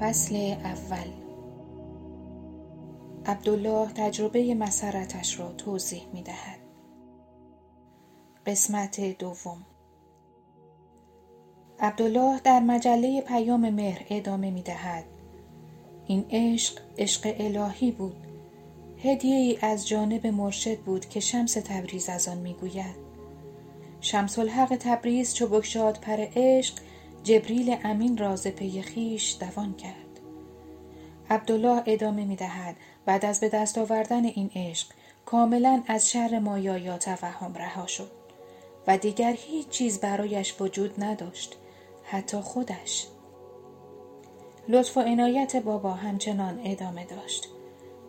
فصل اول عبدالله تجربه مسرتش را توضیح می دهد. قسمت دوم عبدالله در مجله پیام مهر ادامه می دهد. این عشق عشق الهی بود هدیه ای از جانب مرشد بود که شمس تبریز از آن می گوید شمس الحق تبریز چو بگشاد پر عشق جبریل امین را ز پی خویش دوان کرد. عبدالله ادامه می دهد بعد از به دست آوردن این عشق کاملا از شر مایا یا توهم رها شد و دیگر هیچ چیز برایش وجود نداشت حتی خودش. لطف و عنایت بابا همچنان ادامه داشت.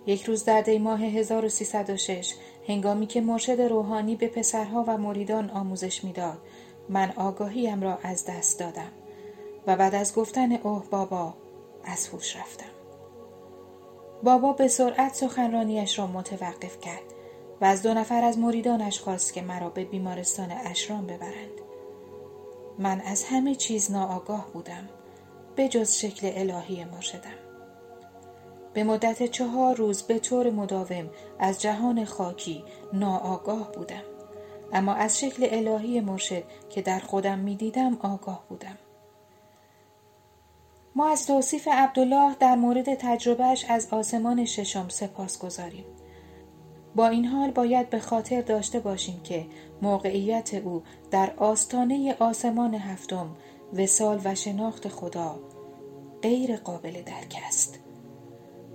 یک روز در دی ماه 1306 هنگامی که مرشد روحانی به پسرها و مریدان آموزش می‌داد من آگاهیم را از دست دادم. و بعد از گفتن اوه بابا از هوش رفتم. بابا به سرعت سخنرانیش را متوقف کرد و از دو نفر از مریدانش خواست که مرا به بیمارستان اشرام ببرند. من از همه چیز ناآگاه بودم به جز شکل الهی مرشدم. به مدت چهار روز به طور مداوم از جهان خاکی ناآگاه بودم اما از شکل الهی مرشد که در خودم می دیدم آگاه بودم. ما از توصیف عبدالله در مورد تجربهش از آسمان ششم سپاس گذاریم. با این حال باید به خاطر داشته باشیم که موقعیت او در آستانه آسمان هفتم وسال و شناخت خدا غیر قابل درک است.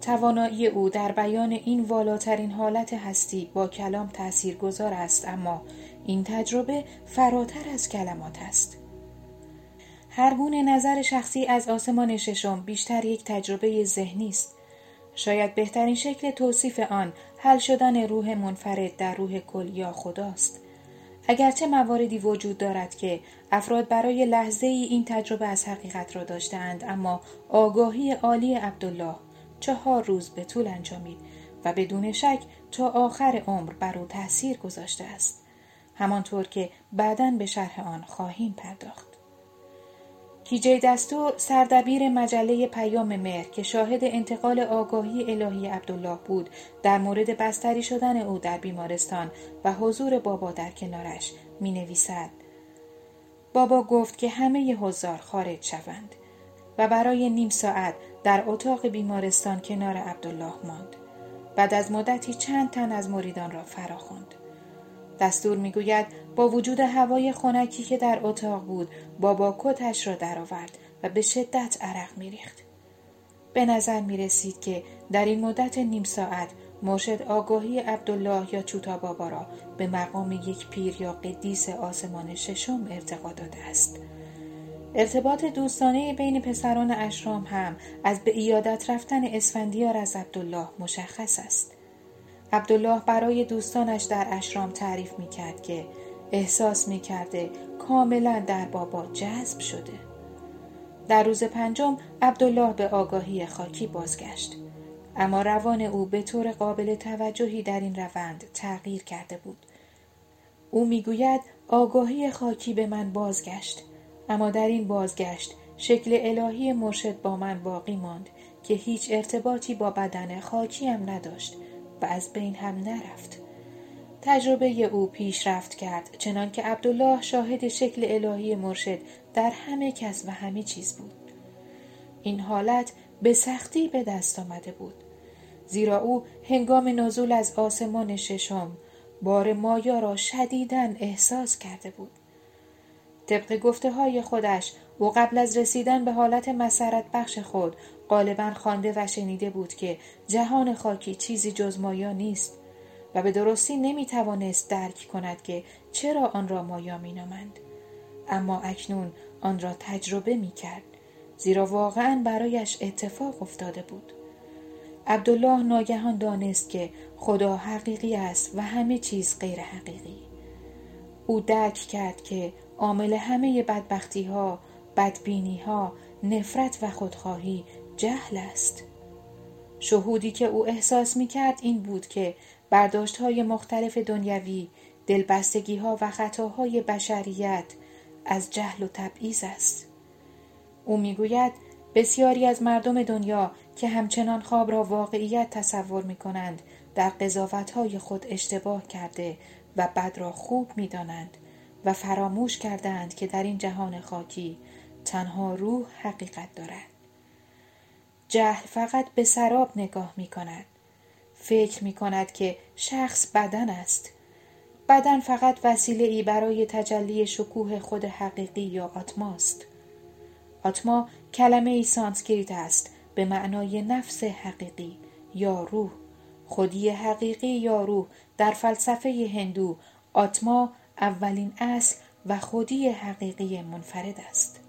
توانایی او در بیان این والاترین حالت هستی با کلام تأثیر گذار است اما این تجربه فراتر از کلمات است. هر گونه نظر شخصی از آسمان ششم بیشتر یک تجربه ذهنی است. شاید بهترین شکل توصیف آن حل شدن روح منفرد در روح کل یا خداست. اگرچه مواردی وجود دارد که افراد برای لحظه ای این تجربه از حقیقت را داشتند اما آگاهی عالی عبدالله چهار روز به طول انجامید و بدون شک تا آخر عمر بر او تاثیر گذاشته است همانطور که بعدا به شرح آن خواهیم پرداخت کیجی دستور سردبیر مجله پیام مهر که شاهد انتقال آگاهی الهی عبدالله بود در مورد بستری شدن او در بیمارستان و حضور بابا در کنارش می نویسد. بابا گفت که همه حضار خارج شوند و برای نیم ساعت در اتاق بیمارستان کنار عبدالله ماند. بعد از مدتی چند تن از مریدان را فراخواند. دستور می‌گوید با وجود هوای خنکی که در اتاق بود بابا کتش را درآورد و به شدت عرق میریخت به نظر می رسید که در این مدت نیم ساعت مرشد آگاهی عبدالله یا چوتا بابا را به مقام یک پیر یا قدیس آسمان ششم ارتقا داده است. ارتباط دوستانه بین پسران اشرام هم از به ایادت رفتن اسفندیار از عبدالله مشخص است. عبدالله برای دوستانش در اشرام تعریف می کرد که احساس می کرده کاملا در بابا جذب شده. در روز پنجم عبدالله به آگاهی خاکی بازگشت. اما روان او به طور قابل توجهی در این روند تغییر کرده بود. او می‌گوید آگاهی خاکی به من بازگشت اما در این بازگشت شکل الهی مرشد با من باقی ماند که هیچ ارتباطی با بدن خاکی هم نداشت و از بین هم نرفت. تجربه او پیشرفت کرد چنان که عبدالله شاهد شکل الهی مرشد در همه کس و همه چیز بود. این حالت به سختی به دست آمده بود. زیرا او هنگام نزول از آسمان ششم بار مایا را شدیدن احساس کرده بود. طبق گفته های خودش او قبل از رسیدن به حالت مسرت بخش خود غالبا خوانده و شنیده بود که جهان خاکی چیزی جز مایا نیست و به درستی نمی توانست درک کند که چرا آن را مایا می نامند. اما اکنون آن را تجربه می کرد زیرا واقعا برایش اتفاق افتاده بود. عبدالله ناگهان دانست که خدا حقیقی است و همه چیز غیر حقیقی. او درک کرد که عامل همه بدبختی ها، بدبینی ها، نفرت و خودخواهی جهل است. شهودی که او احساس می کرد این بود که برداشت های مختلف دنیوی، دلبستگی ها و خطاهای بشریت از جهل و تبعیض است. او می‌گوید بسیاری از مردم دنیا که همچنان خواب را واقعیت تصور می کنند در های خود اشتباه کرده و بد را خوب می دانند و فراموش کردند که در این جهان خاکی تنها روح حقیقت دارد. جهل فقط به سراب نگاه می کند. فکر می کند که شخص بدن است. بدن فقط وسیله ای برای تجلی شکوه خود حقیقی یا آتماست. آتما کلمه ای سانسکریت است به معنای نفس حقیقی یا روح خودی حقیقی یا روح در فلسفه هندو آتما اولین اصل و خودی حقیقی منفرد است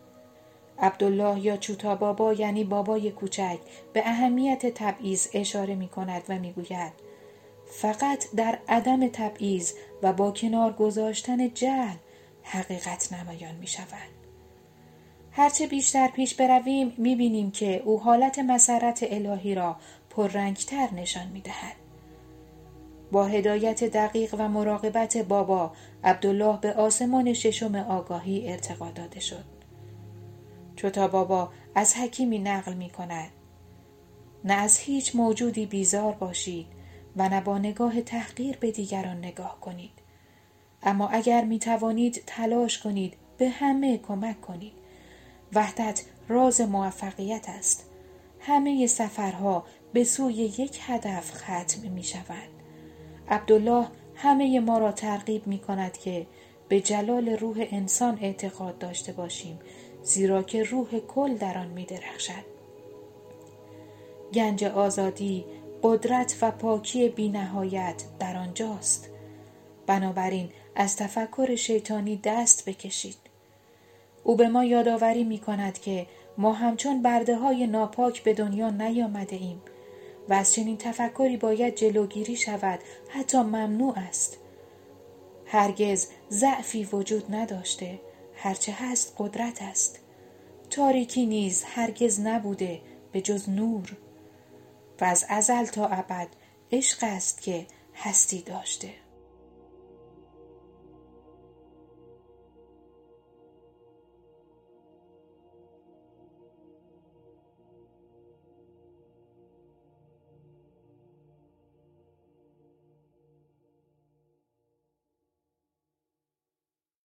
عبدالله یا چوتا بابا یعنی بابای کوچک به اهمیت تبعیض اشاره می کند و می گوید فقط در عدم تبعیض و با کنار گذاشتن جهل حقیقت نمایان می شود. هرچه بیشتر پیش برویم می بینیم که او حالت مسرت الهی را پررنگتر نشان می دهد. با هدایت دقیق و مراقبت بابا عبدالله به آسمان ششم آگاهی ارتقا داده شد. چوتا بابا از حکیمی نقل می کند. نه از هیچ موجودی بیزار باشید و نه با نگاه تحقیر به دیگران نگاه کنید. اما اگر می توانید تلاش کنید به همه کمک کنید. وحدت راز موفقیت است. همه سفرها به سوی یک هدف ختم می شود. عبدالله همه ما را ترغیب می کند که به جلال روح انسان اعتقاد داشته باشیم زیرا که روح کل در آن می درخشد. گنج آزادی، قدرت و پاکی بینهایت در آنجاست. بنابراین از تفکر شیطانی دست بکشید. او به ما یادآوری می کند که ما همچون برده های ناپاک به دنیا نیامده ایم و از چنین تفکری باید جلوگیری شود حتی ممنوع است هرگز ضعفی وجود نداشته هرچه هست قدرت است. تاریکی نیز هرگز نبوده به جز نور. و از ازل تا ابد عشق است که هستی داشته.